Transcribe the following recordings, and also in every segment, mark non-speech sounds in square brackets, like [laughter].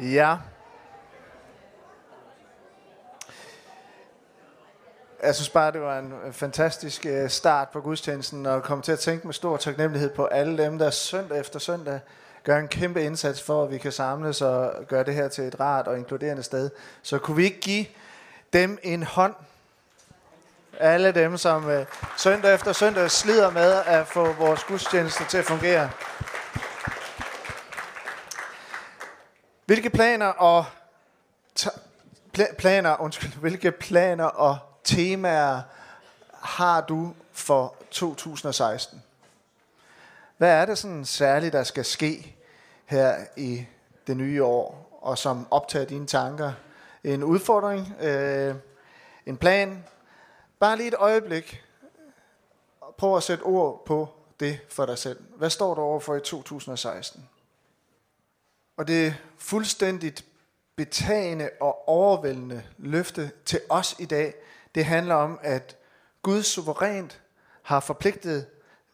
Ja. Jeg synes bare, det var en fantastisk øh, start på gudstjenesten, og kom til at tænke med stor taknemmelighed på alle dem, der søndag efter søndag gør en kæmpe indsats for, at vi kan samles og gøre det her til et rart og inkluderende sted. Så kunne vi ikke give dem en hånd? Alle dem, som øh, søndag efter søndag slider med at få vores gudstjeneste til at fungere. Hvilke planer og pl- planer, undskyld, hvilke planer og temaer har du for 2016? Hvad er det sådan særligt, der skal ske her i det nye år, og som optager dine tanker? En udfordring, øh, en plan, bare lige et øjeblik. Prøv at sætte ord på det for dig selv. Hvad står der over for i 2016? Og det fuldstændigt betagende og overvældende løfte til os i dag, det handler om, at Gud suverænt har forpligtet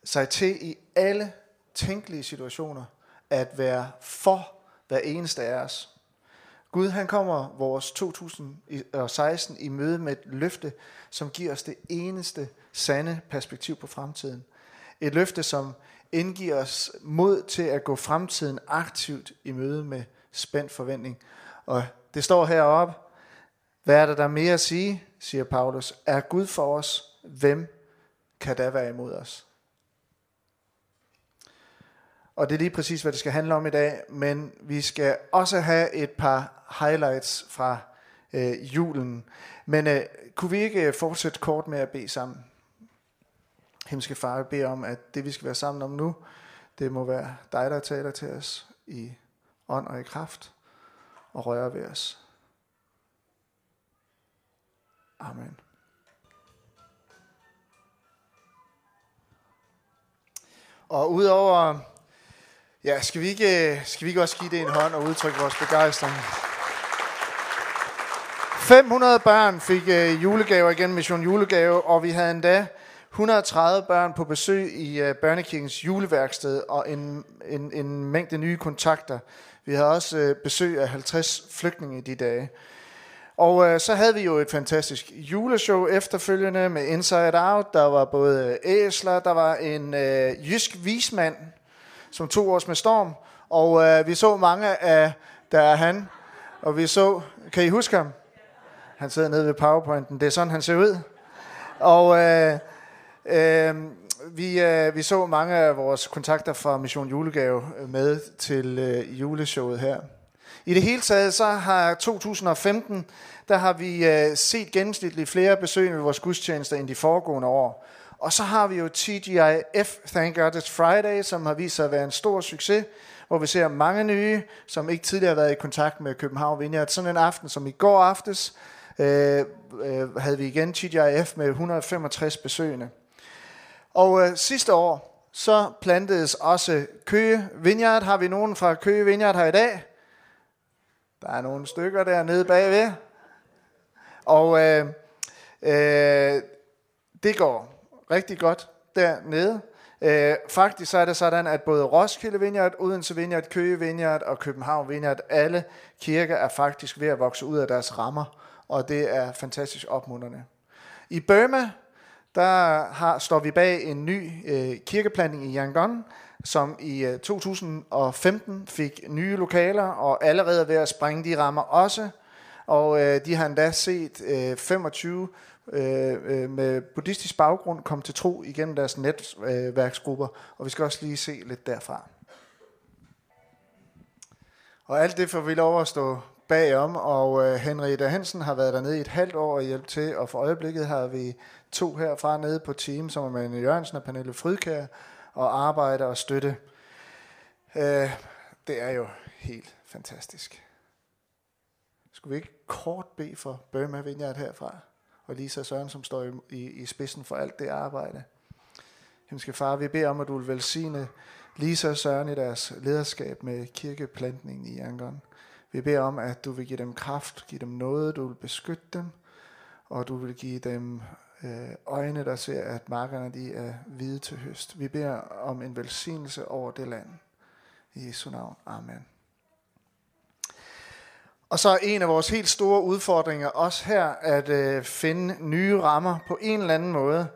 sig til i alle tænkelige situationer at være for hver eneste af os. Gud han kommer vores 2016 i møde med et løfte, som giver os det eneste sande perspektiv på fremtiden. Et løfte, som indgiver os mod til at gå fremtiden aktivt i møde med spændt forventning. Og det står heroppe, hvad er der der mere at sige, siger Paulus. Er Gud for os, hvem kan da være imod os? Og det er lige præcis, hvad det skal handle om i dag, men vi skal også have et par highlights fra øh, julen. Men øh, kunne vi ikke øh, fortsætte kort med at bede sammen? Himmelske far, jeg beder om, at det vi skal være sammen om nu, det må være dig, der taler til os i ånd og i kraft og rører ved os. Amen. Og udover, ja, skal vi ikke, skal vi ikke også give det en hånd og udtrykke vores begejstring? 500 børn fik øh, julegaver igen, Mission Julegave, og vi havde endda 130 børn på besøg i uh, Børnekirkens juleværksted og en, en, en mængde nye kontakter. Vi havde også uh, besøg af 50 flygtninge i de dage. Og uh, så havde vi jo et fantastisk juleshow efterfølgende med Inside Out. Der var både æsler, der var en uh, jysk vismand, som tog os med storm. Og uh, vi så mange af, der er han, og vi så, kan I huske ham? Han sidder nede ved powerpointen. Det er sådan, han ser ud. Og øh, øh, vi, øh, vi så mange af vores kontakter fra Mission Julegave øh, med til øh, juleshowet her. I det hele taget, så har 2015, der har vi øh, set gennemsnitligt flere besøg ved vores gudstjenester end de foregående år. Og så har vi jo TGIF, Thank God It's Friday, som har vist sig at være en stor succes, hvor vi ser mange nye, som ikke tidligere har været i kontakt med København Vineyard. Sådan en aften som i går aftes, øh, øh, havde vi igen TGIF med 165 besøgende. Og øh, sidste år, så plantedes også Køge Vineyard. Har vi nogen fra Køge Vineyard her i dag? Der er nogle stykker dernede bagved. Og øh, øh, det går rigtig godt dernede. Øh, faktisk så er det sådan, at både Roskilde Vineyard, Odense Vineyard, Køge Vineyard og København Vineyard, alle kirker er faktisk ved at vokse ud af deres rammer og det er fantastisk opmuntrende. I Burma, der har, står vi bag en ny øh, kirkeplanning i Yangon, som i øh, 2015 fik nye lokaler, og allerede er ved at sprænge de rammer også. Og øh, de har endda set øh, 25 øh, øh, med buddhistisk baggrund komme til tro igennem deres netværksgrupper, og vi skal også lige se lidt derfra. Og alt det får vi lov at stå bagom, og øh, Henriette Hansen har været dernede i et halvt år og hjælp til, og for øjeblikket har vi to herfra nede på team, som er Mane Jørgensen og Pernille Frydkær, og arbejder og støtte. Øh, det er jo helt fantastisk. Skulle vi ikke kort bede for Burma Vineyard herfra, og Lisa Søren, som står i, i, i spidsen for alt det arbejde. Himmelske far, vi beder om, at du vil velsigne Lisa og Søren i deres lederskab med kirkeplantningen i Yangon. Vi beder om, at du vil give dem kraft, give dem noget, du vil beskytte dem, og du vil give dem øh, øjne, der ser, at markerne de er hvide til høst. Vi beder om en velsignelse over det land. I Jesu navn. Amen. Og så er en af vores helt store udfordringer også her at øh, finde nye rammer på en eller anden måde.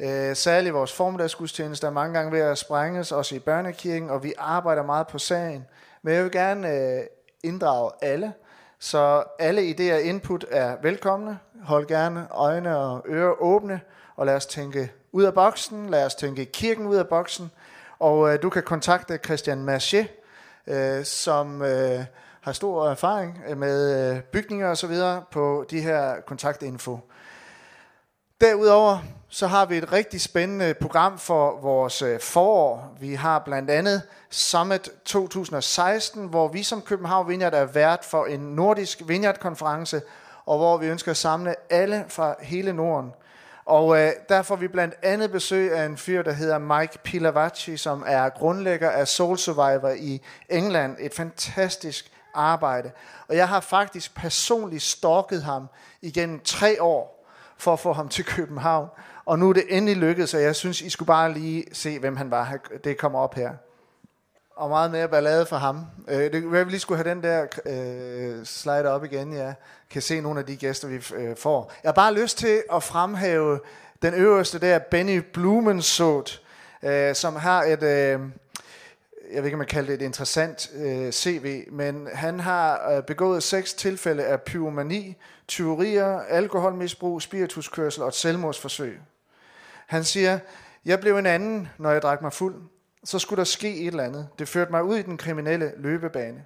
Øh, særligt vores formiddagsgudstjeneste er mange gange ved at sprænges, også i børnekirken, og vi arbejder meget på sagen. Men jeg vil gerne øh, inddrage alle, så alle idéer og input er velkomne. Hold gerne øjne og ører åbne, og lad os tænke ud af boksen, lad os tænke kirken ud af boksen. Og øh, du kan kontakte Christian Mercier, øh, som øh, har stor erfaring med øh, bygninger osv. på de her kontaktinfo. Derudover så har vi et rigtig spændende program for vores øh, forår. Vi har blandt andet Summit 2016, hvor vi som København Vineyard er vært for en nordisk Vineyard-konference, og hvor vi ønsker at samle alle fra hele Norden. Og øh, der får vi blandt andet besøg af en fyr, der hedder Mike Pilavacci, som er grundlægger af Soul Survivor i England. Et fantastisk arbejde. Og jeg har faktisk personligt stalket ham igennem tre år for at få ham til København. Og nu er det endelig lykkedes, og jeg synes, I skulle bare lige se, hvem han var. Det kommer op her. Og meget mere ballade for ham. Øh, det, jeg vil lige skulle have den der øh, slide op igen, ja. Kan se nogle af de gæster, vi øh, får. Jeg har bare lyst til at fremhæve den øverste der, Benny Blumensot, øh, som har et... Øh, jeg ved ikke, om man kalder det et interessant øh, CV, men han har øh, begået seks tilfælde af pyromani, tyverier, alkoholmisbrug, spirituskørsel og et selvmordsforsøg. Han siger, jeg blev en anden, når jeg drak mig fuld. Så skulle der ske et eller andet. Det førte mig ud i den kriminelle løbebane.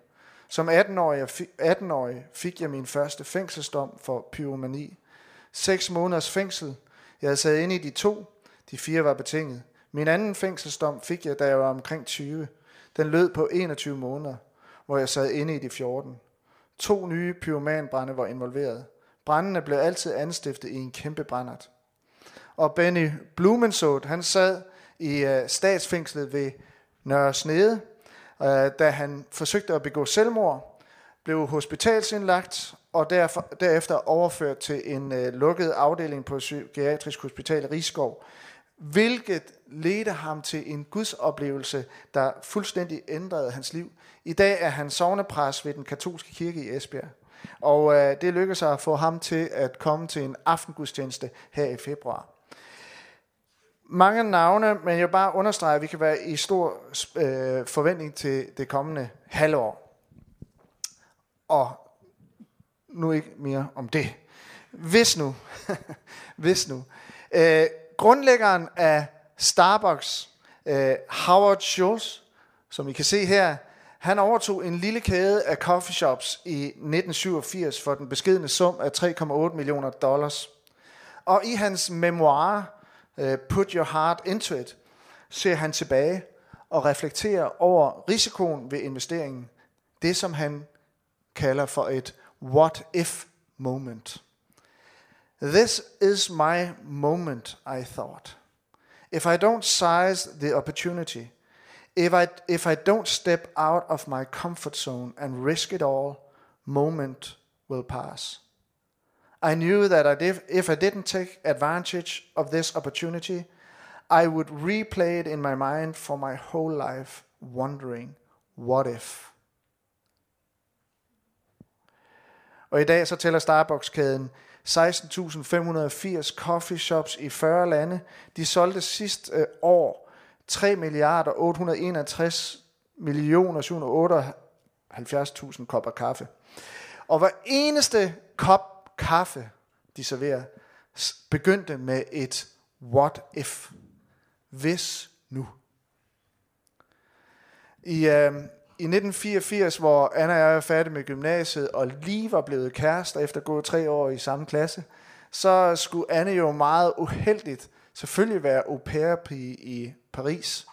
Som 18-årig, 18-årig fik jeg min første fængselsdom for pyromani. Seks måneders fængsel. Jeg havde sad inde i de to. De fire var betinget. Min anden fængselsdom fik jeg, da jeg var omkring 20. Den lød på 21 måneder, hvor jeg sad inde i de 14. To nye pyromanbrænde var involveret. Brændene blev altid anstiftet i en kæmpe brændert. Og Benny Blumensot, han sad i øh, statsfængslet ved Nørre Snede, øh, da han forsøgte at begå selvmord, blev hospitalsindlagt og derfor, derefter overført til en øh, lukket afdeling på Psykiatrisk Hospital Rigskov, hvilket ledte ham til en gudsoplevelse, der fuldstændig ændrede hans liv. I dag er han sovnepræst ved den katolske kirke i Esbjerg. Og øh, det lykkedes sig at få ham til at komme til en aftengudstjeneste her i februar. Mange navne, men jeg vil bare understrege, at vi kan være i stor øh, forventning til det kommende halvår. Og nu ikke mere om det. Hvis nu, [laughs] hvis nu, øh, grundlæggeren af Starbucks, øh, Howard Schultz, som I kan se her, han overtog en lille kæde af coffeeshops i 1987 for den beskedne sum af 3,8 millioner dollars. Og i hans memoir, øh, Put Your Heart Into It, ser han tilbage og reflekterer over risikoen ved investeringen. Det, som han kalder for et what if moment. This is my moment, I thought. If I don't size the opportunity, if I, if I don't step out of my comfort zone and risk it all, moment will pass. I knew that I if I didn't take advantage of this opportunity, I would replay it in my mind for my whole life, wondering, what if? Og i dag så tæller Starbucks-kæden 16.580 coffee shops i 40 lande. De solgte sidste øh, år 3 milliarder 861 millioner 778.000 kopper kaffe. Og hver eneste kop kaffe, de serverer, begyndte med et what if. Hvis nu. I, øh, i 1984, hvor Anna og jeg er færdig med gymnasiet, og lige var blevet kærester efter at gå tre år i samme klasse, så skulle Anne jo meget uheldigt selvfølgelig være au pair i Paris.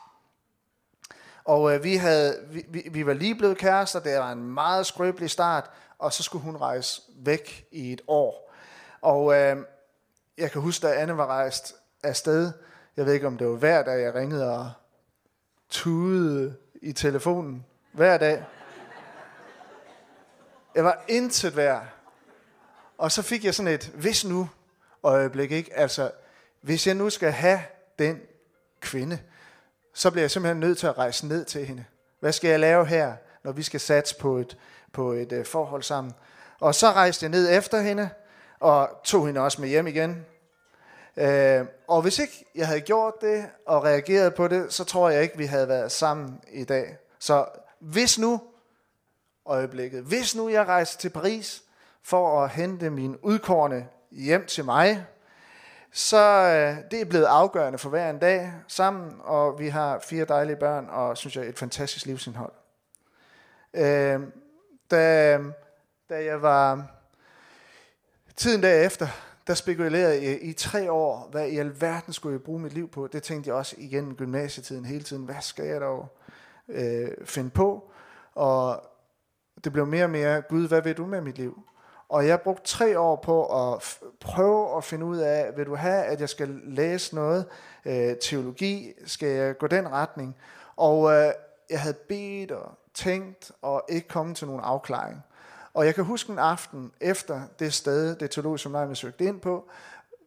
Og øh, vi, havde, vi, vi, vi var lige blevet kærester, det var en meget skrøbelig start, og så skulle hun rejse væk i et år. Og øh, jeg kan huske, da Anne var rejst afsted, jeg ved ikke om det var hver dag, jeg ringede og tudede i telefonen hver dag. Jeg var intet værd. Og så fik jeg sådan et, hvis nu øjeblik, ikke? Altså, hvis jeg nu skal have den kvinde, så bliver jeg simpelthen nødt til at rejse ned til hende. Hvad skal jeg lave her, når vi skal satse på et, på et uh, forhold sammen? Og så rejste jeg ned efter hende, og tog hende også med hjem igen. Øh, og hvis ikke jeg havde gjort det, og reageret på det, så tror jeg ikke, vi havde været sammen i dag. Så hvis nu, øjeblikket, hvis nu jeg rejste til Paris, for at hente min udkårne hjem til mig, så øh, det er blevet afgørende for hver en dag sammen, og vi har fire dejlige børn, og synes jeg, et fantastisk livsindhold. Øh, da, da jeg var tiden derefter, der spekulerede jeg i tre år, hvad i alverden skulle jeg bruge mit liv på. Det tænkte jeg også igen i gymnasietiden hele tiden. Hvad skal jeg dog øh, finde på? Og det blev mere og mere, Gud, hvad vil du med mit liv? Og jeg brugte tre år på at prøve at finde ud af, vil du have, at jeg skal læse noget øh, teologi? Skal jeg gå den retning? Og øh, jeg havde bedt og tænkt og ikke kommet til nogen afklaring. Og jeg kan huske en aften efter det sted, det teologiske seminarium, jeg søgte ind på,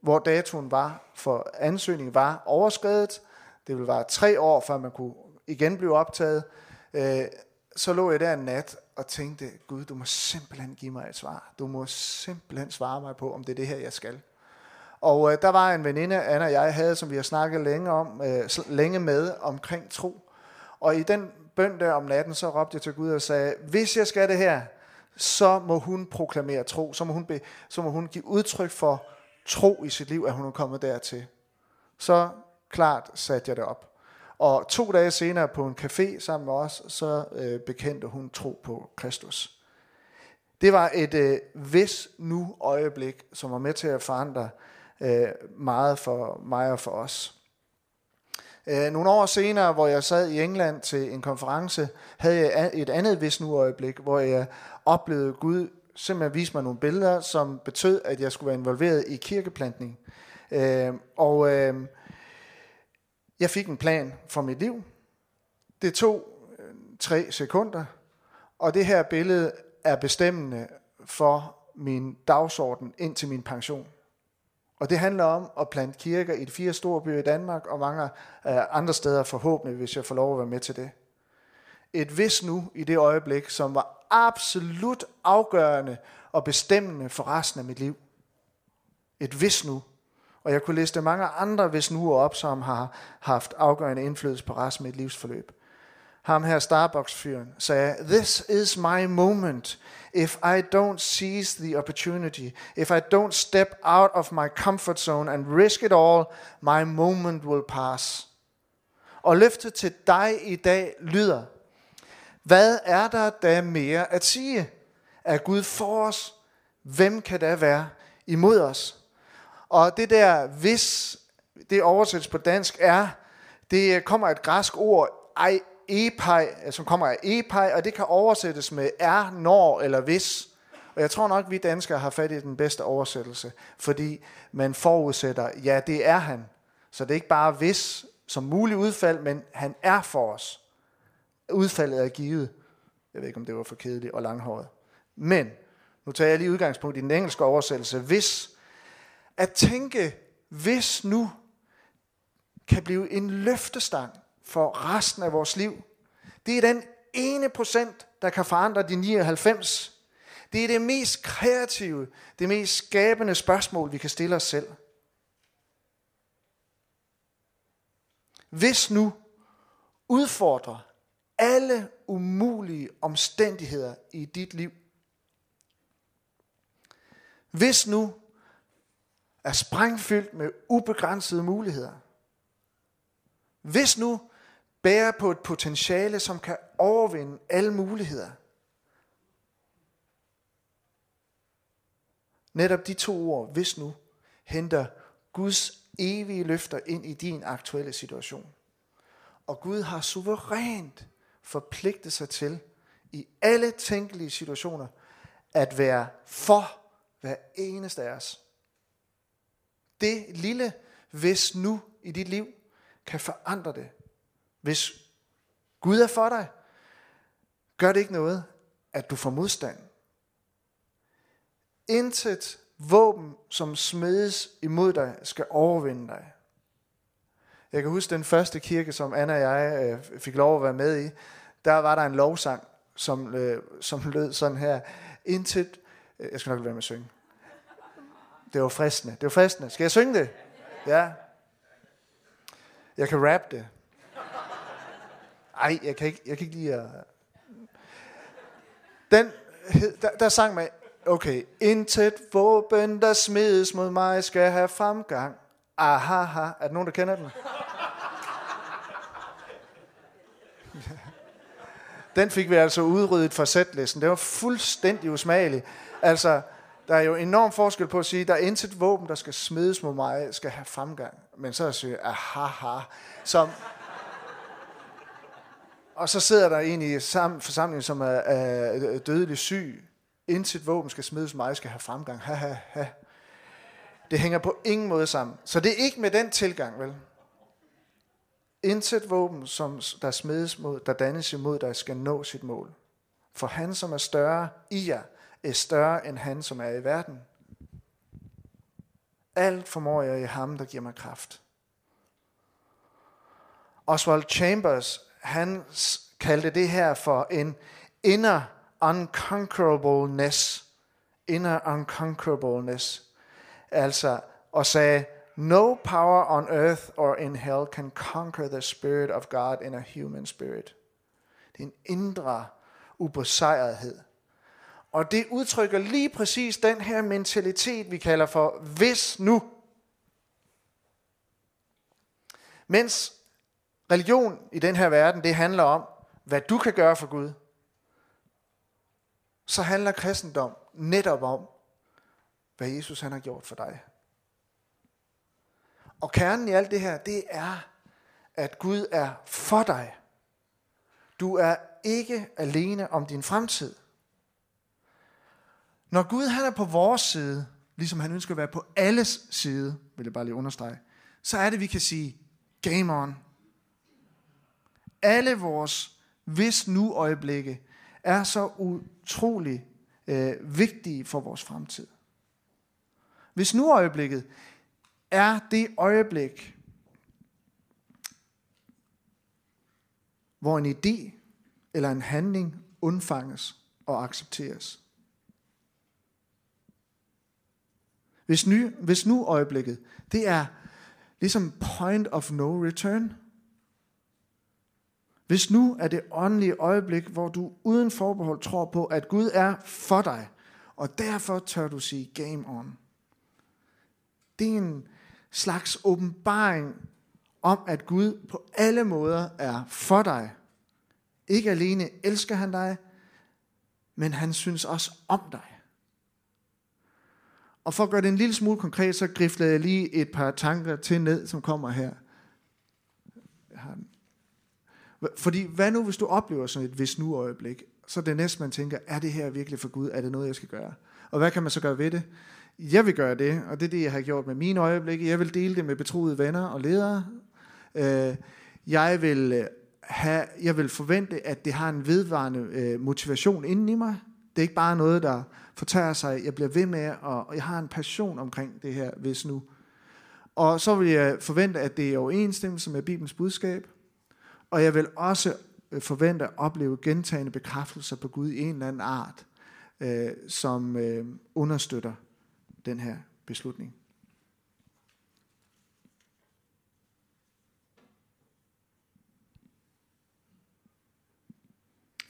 hvor datoen var for ansøgningen var overskrevet. Det ville være tre år, før man kunne igen blev optaget. Øh, så lå jeg der en nat og tænkte, Gud, du må simpelthen give mig et svar. Du må simpelthen svare mig på, om det er det her, jeg skal. Og øh, der var en veninde, Anna og jeg havde, som vi har snakket længe, om, øh, længe med omkring tro. Og i den bøn der om natten, så råbte jeg til Gud og sagde, hvis jeg skal det her, så må hun proklamere tro. Så må hun, be, så må hun give udtryk for tro i sit liv, at hun er kommet dertil. Så klart satte jeg det op. Og to dage senere på en café sammen med os, så øh, bekendte hun tro på Kristus. Det var et øh, hvis nu øjeblik, som var med til at forandre øh, meget for mig og for os. Øh, nogle år senere, hvor jeg sad i England til en konference, havde jeg et andet hvis nu øjeblik, hvor jeg oplevede Gud simpelthen vise mig nogle billeder, som betød, at jeg skulle være involveret i kirkeplantning. Øh, og øh, jeg fik en plan for mit liv. Det tog øh, tre sekunder, og det her billede er bestemmende for min dagsorden ind til min pension. Og det handler om at plante kirker i de fire store byer i Danmark, og mange øh, andre steder forhåbentlig, hvis jeg får lov at være med til det. Et hvis nu i det øjeblik, som var absolut afgørende og bestemmende for resten af mit liv. Et hvis nu. Og jeg kunne liste mange andre hvis nu op, som har haft afgørende indflydelse på resten af mit livsforløb. Ham her Starbucks-fyren sagde, This is my moment. If I don't seize the opportunity, if I don't step out of my comfort zone and risk it all, my moment will pass. Og løftet til dig i dag lyder, hvad er der da mere at sige? Er Gud for os? Hvem kan der være imod os? Og det der, hvis det oversættes på dansk, er, det kommer et græsk ord, ej, epai, som kommer af epai, og det kan oversættes med er, når eller hvis. Og jeg tror nok, vi danskere har fat i den bedste oversættelse, fordi man forudsætter, ja, det er han. Så det er ikke bare hvis som mulig udfald, men han er for os. Udfaldet er givet. Jeg ved ikke, om det var for kedeligt og langhåret. Men, nu tager jeg lige udgangspunkt i den engelske oversættelse. Hvis at tænke, hvis nu kan blive en løftestang for resten af vores liv. Det er den ene procent, der kan forandre de 99. Det er det mest kreative, det mest skabende spørgsmål, vi kan stille os selv. Hvis nu udfordrer alle umulige omstændigheder i dit liv. Hvis nu er sprængfyldt med ubegrænsede muligheder. Hvis nu bærer på et potentiale, som kan overvinde alle muligheder. Netop de to ord, hvis nu, henter Guds evige løfter ind i din aktuelle situation. Og Gud har suverænt forpligtet sig til, i alle tænkelige situationer, at være for hver eneste af os. Det lille hvis nu i dit liv kan forandre det. Hvis Gud er for dig, gør det ikke noget, at du får modstand. Intet våben, som smedes imod dig, skal overvinde dig. Jeg kan huske den første kirke, som Anna og jeg øh, fik lov at være med i. Der var der en lovsang, som, øh, som lød sådan her. Intet øh, Jeg skal nok lade være med at synge. Det var fristende. Det var fristende. Skal jeg synge det? Ja. Jeg kan rap det. Ej, jeg kan ikke, jeg kan ikke lide at... Den, der, der sang med, okay, intet våben, der smides mod mig, skal have fremgang. Aha, er der nogen, der kender den? Den fik vi altså udryddet fra sætlisten. Det var fuldstændig usmageligt. Altså, der er jo enorm forskel på at sige, der er intet våben, der skal smides mod mig, skal have fremgang. Men så er jeg aha, ha, som, og så sidder der en i forsamlingen, som er, er dødelig syg. Intet våben skal smides mig, skal have fremgang. Ha, ha, ha. Det hænger på ingen måde sammen. Så det er ikke med den tilgang, vel? Intet våben, som der smides mod, der dannes imod der skal nå sit mål. For han, som er større i jer, er større end han, som er i verden. Alt formår jeg i ham, der giver mig kraft. Oswald Chambers, han kaldte det her for en inner unconquerableness. Inner unconquerableness. Altså, og sagde, no power on earth or in hell can conquer the spirit of God in a human spirit. Det er en indre ubesejrethed. Og det udtrykker lige præcis den her mentalitet, vi kalder for hvis nu. Mens religion i den her verden, det handler om, hvad du kan gøre for Gud, så handler kristendom netop om, hvad Jesus han har gjort for dig. Og kernen i alt det her, det er, at Gud er for dig. Du er ikke alene om din fremtid. Når Gud han er på vores side, ligesom han ønsker at være på alles side, vil jeg bare lige understrege, så er det, vi kan sige, game on. Alle vores hvis nu øjeblikke er så utrolig øh, vigtige for vores fremtid. Hvis nu øjeblikket er det øjeblik, hvor en idé eller en handling undfanges og accepteres. Hvis nu, hvis nu øjeblikket, det er ligesom point of no return. Hvis nu er det åndelige øjeblik, hvor du uden forbehold tror på, at Gud er for dig, og derfor tør du sige game on. Det er en slags åbenbaring om, at Gud på alle måder er for dig. Ikke alene elsker han dig, men han synes også om dig. Og for at gøre det en lille smule konkret, så grifler jeg lige et par tanker til ned, som kommer her. Jeg har den. Fordi hvad nu, hvis du oplever sådan et hvis nu øjeblik, så er det næste, man tænker, er det her virkelig for Gud? Er det noget, jeg skal gøre? Og hvad kan man så gøre ved det? Jeg vil gøre det, og det er det, jeg har gjort med mine øjeblikke. Jeg vil dele det med betroede venner og ledere. Øh, jeg vil, øh, have, jeg vil forvente, at det har en vedvarende øh, motivation inden i mig. Det er ikke bare noget, der fortærer sig. Jeg bliver ved med, og jeg har en passion omkring det her, hvis nu. Og så vil jeg forvente, at det er overensstemmelse med Bibelens budskab. Og jeg vil også øh, forvente at opleve gentagende bekræftelser på Gud i en eller anden art, øh, som øh, understøtter den her beslutning.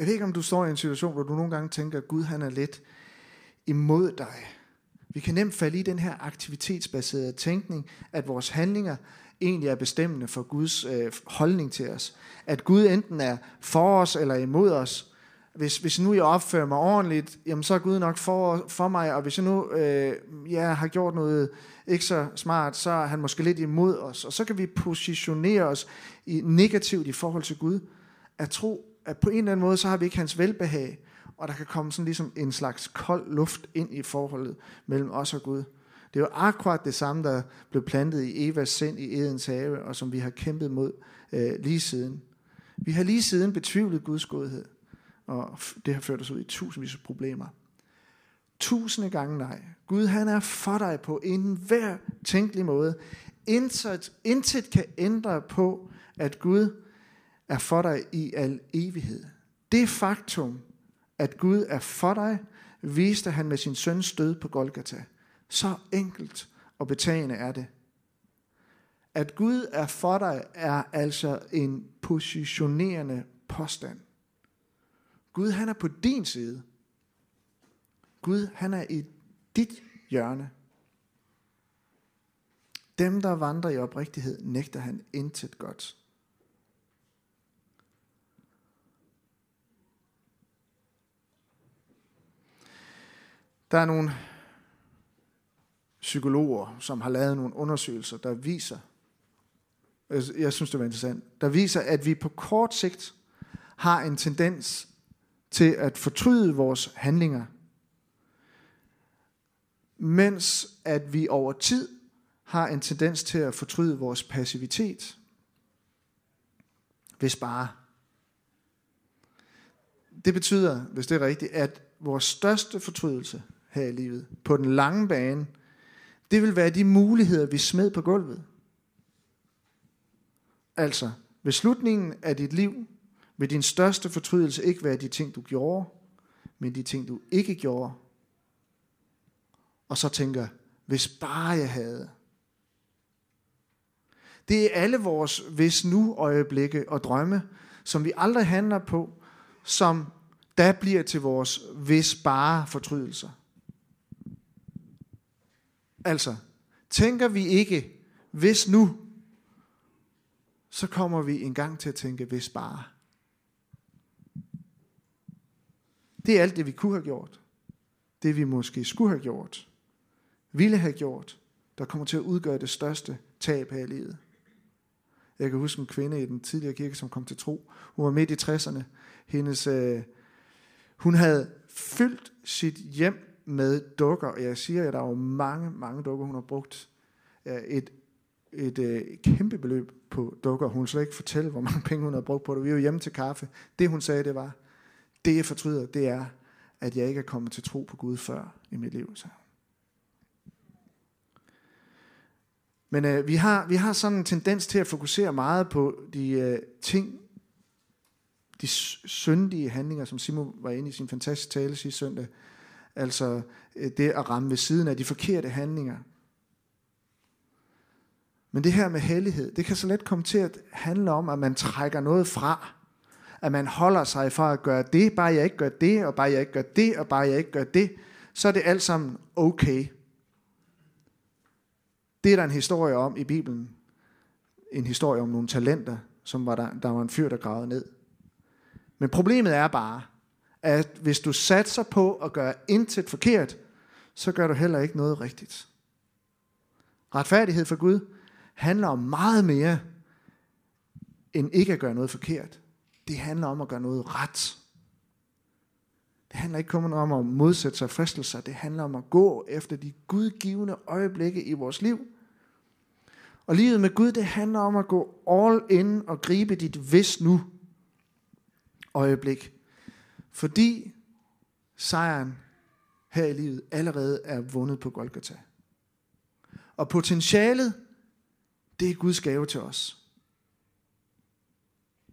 Jeg ved ikke, om du står i en situation, hvor du nogle gange tænker, at Gud han er lidt imod dig. Vi kan nemt falde i den her aktivitetsbaserede tænkning, at vores handlinger egentlig er bestemmende for Guds øh, holdning til os. At Gud enten er for os eller imod os, hvis, hvis nu jeg opfører mig ordentligt, jamen så er Gud nok for, for mig, og hvis jeg nu øh, ja, har gjort noget ikke så smart, så er han måske lidt imod os. Og så kan vi positionere os i, negativt i forhold til Gud. At tro, at på en eller anden måde, så har vi ikke hans velbehag, og der kan komme sådan ligesom en slags kold luft ind i forholdet mellem os og Gud. Det er jo akkurat det samme, der blev plantet i Evas sind i Edens have, og som vi har kæmpet mod øh, lige siden. Vi har lige siden betvivlet Guds godhed og det har ført os ud i tusindvis af problemer. Tusinde gange nej. Gud han er for dig på en hver tænkelig måde. Intet, intet kan ændre på, at Gud er for dig i al evighed. Det faktum, at Gud er for dig, viste han med sin søns død på Golgata. Så enkelt og betagende er det. At Gud er for dig er altså en positionerende påstand. Gud han er på din side. Gud han er i dit hjørne. Dem, der vandrer i oprigtighed, nægter han intet godt. Der er nogle psykologer, som har lavet nogle undersøgelser, der viser, jeg synes det var interessant, der viser, at vi på kort sigt har en tendens til at fortryde vores handlinger, mens at vi over tid har en tendens til at fortryde vores passivitet, hvis bare. Det betyder, hvis det er rigtigt, at vores største fortrydelse her i livet, på den lange bane, det vil være de muligheder, vi smed på gulvet. Altså, ved slutningen af dit liv, vil din største fortrydelse ikke være de ting, du gjorde, men de ting, du ikke gjorde. Og så tænker, hvis bare jeg havde. Det er alle vores hvis nu øjeblikke og drømme, som vi aldrig handler på, som der bliver til vores hvis bare fortrydelser. Altså, tænker vi ikke, hvis nu, så kommer vi en gang til at tænke, hvis bare. Det er alt det, vi kunne have gjort. Det vi måske skulle have gjort. Ville have gjort. Der kommer til at udgøre det største tab her i livet. Jeg kan huske en kvinde i den tidligere kirke, som kom til tro. Hun var midt i 60'erne. Hendes, øh, hun havde fyldt sit hjem med dukker, og jeg siger, at der er jo mange, mange dukker, hun har brugt et, et, et øh, kæmpe beløb på dukker. Hun slet ikke fortælle, hvor mange penge hun har brugt på det. Vi er jo hjemme til kaffe. Det hun sagde, det var, det jeg fortryder, det er, at jeg ikke er kommet til tro på Gud før i mit liv. Så. Men øh, vi, har, vi har sådan en tendens til at fokusere meget på de øh, ting, de syndige handlinger, som Simon var inde i sin fantastiske tale sidste søndag. Altså øh, det at ramme ved siden af de forkerte handlinger. Men det her med hellighed, det kan så let komme til at handle om, at man trækker noget fra at man holder sig fra at gøre det, bare jeg ikke gør det, og bare jeg ikke gør det, og bare jeg ikke gør det, så er det alt sammen okay. Det er der en historie om i Bibelen. En historie om nogle talenter, som var der, der var en fyr, der gravede ned. Men problemet er bare, at hvis du satser på at gøre intet forkert, så gør du heller ikke noget rigtigt. Retfærdighed for Gud handler om meget mere end ikke at gøre noget forkert det handler om at gøre noget ret. Det handler ikke kun om at modsætte sig fristelser, det handler om at gå efter de gudgivende øjeblikke i vores liv. Og livet med Gud, det handler om at gå all in og gribe dit hvis nu øjeblik. Fordi sejren her i livet allerede er vundet på Golgata. Og potentialet, det er Guds gave til os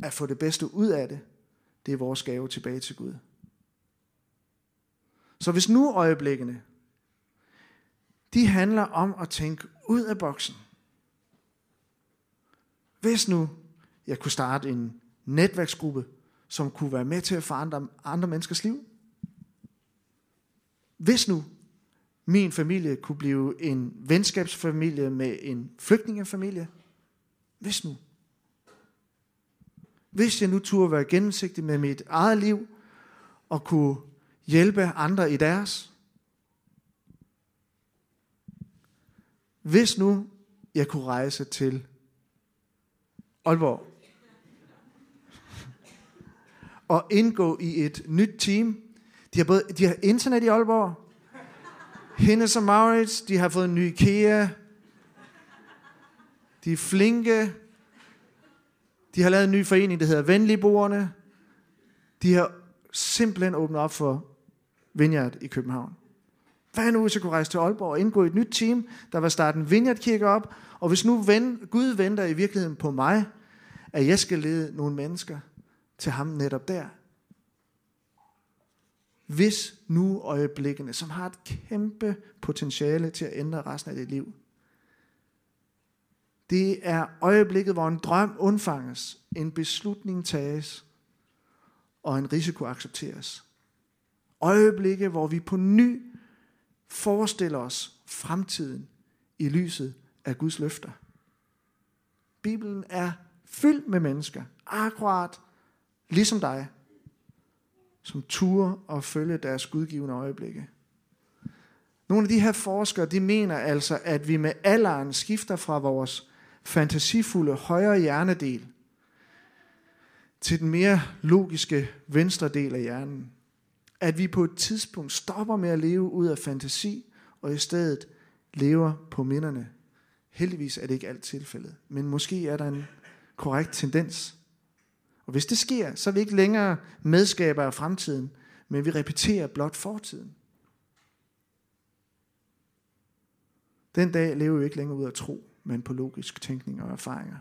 at få det bedste ud af det, det er vores gave tilbage til Gud. Så hvis nu øjeblikkene, de handler om at tænke ud af boksen. Hvis nu jeg kunne starte en netværksgruppe, som kunne være med til at forandre andre menneskers liv. Hvis nu min familie kunne blive en venskabsfamilie med en flygtningefamilie. Hvis nu. Hvis jeg nu turde være gennemsigtig med mit eget liv, og kunne hjælpe andre i deres. Hvis nu jeg kunne rejse til Aalborg og indgå i et nyt team. De har, både, de har internet i Aalborg. Hennes og Maurits, de har fået en ny IKEA. De er flinke. De har lavet en ny forening, der hedder Venligboerne. De har simpelthen åbnet op for Vineyard i København. Hvad nu, hvis jeg kunne rejse til Aalborg og indgå i et nyt team, der var starte en Vineyard-kirke op, og hvis nu ven, Gud venter i virkeligheden på mig, at jeg skal lede nogle mennesker til ham netop der. hvis nu øjeblikkene, som har et kæmpe potentiale til at ændre resten af dit liv. Det er øjeblikket, hvor en drøm undfanges, en beslutning tages, og en risiko accepteres. Øjeblikke, hvor vi på ny forestiller os fremtiden i lyset af Guds løfter. Bibelen er fyldt med mennesker, akkurat ligesom dig, som turer og følge deres gudgivende øjeblikke. Nogle af de her forskere, de mener altså, at vi med alderen skifter fra vores fantasifulde højre hjernedel til den mere logiske venstre del af hjernen. At vi på et tidspunkt stopper med at leve ud af fantasi, og i stedet lever på minderne. Heldigvis er det ikke alt tilfældet, men måske er der en korrekt tendens. Og hvis det sker, så er vi ikke længere medskaber af fremtiden, men vi repeterer blot fortiden. Den dag lever vi ikke længere ud af tro, men på logisk tænkning og erfaringer.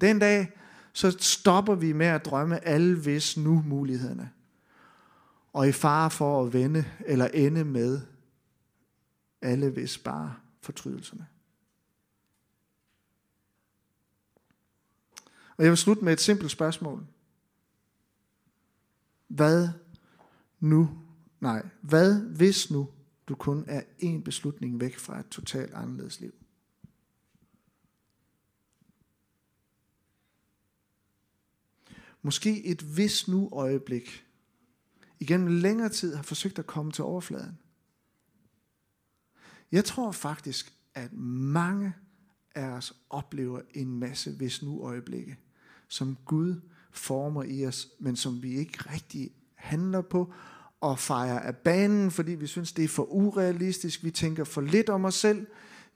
Den dag, så stopper vi med at drømme alle hvis nu mulighederne. Og i fare for at vende eller ende med alle hvis bare fortrydelserne. Og jeg vil slutte med et simpelt spørgsmål. Hvad nu? Nej, hvad hvis nu du kun er en beslutning væk fra et totalt anderledes liv? Måske et hvis nu øjeblik, igennem længere tid har forsøgt at komme til overfladen. Jeg tror faktisk, at mange af os oplever en masse hvis nu øjeblikke, som Gud former i os, men som vi ikke rigtig handler på og fejrer af banen, fordi vi synes, det er for urealistisk. Vi tænker for lidt om os selv.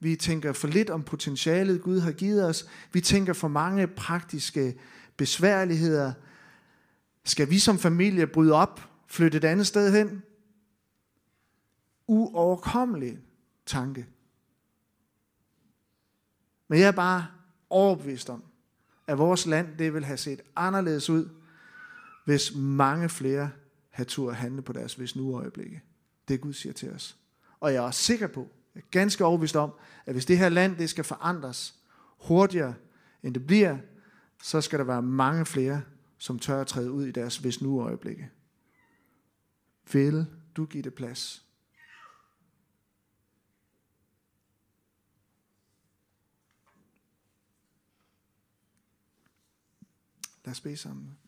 Vi tænker for lidt om potentialet, Gud har givet os. Vi tænker for mange praktiske besværligheder. Skal vi som familie bryde op, flytte et andet sted hen? Uoverkommelig tanke. Men jeg er bare overbevist om, at vores land det vil have set anderledes ud, hvis mange flere havde tur at handle på deres hvis nu øjeblikke. Det Gud siger til os. Og jeg er også sikker på, jeg er ganske overbevist om, at hvis det her land det skal forandres hurtigere, end det bliver, så skal der være mange flere, som tør at træde ud i deres hvis nu øjeblikke. Vil du give det plads? Lad os bede sammen.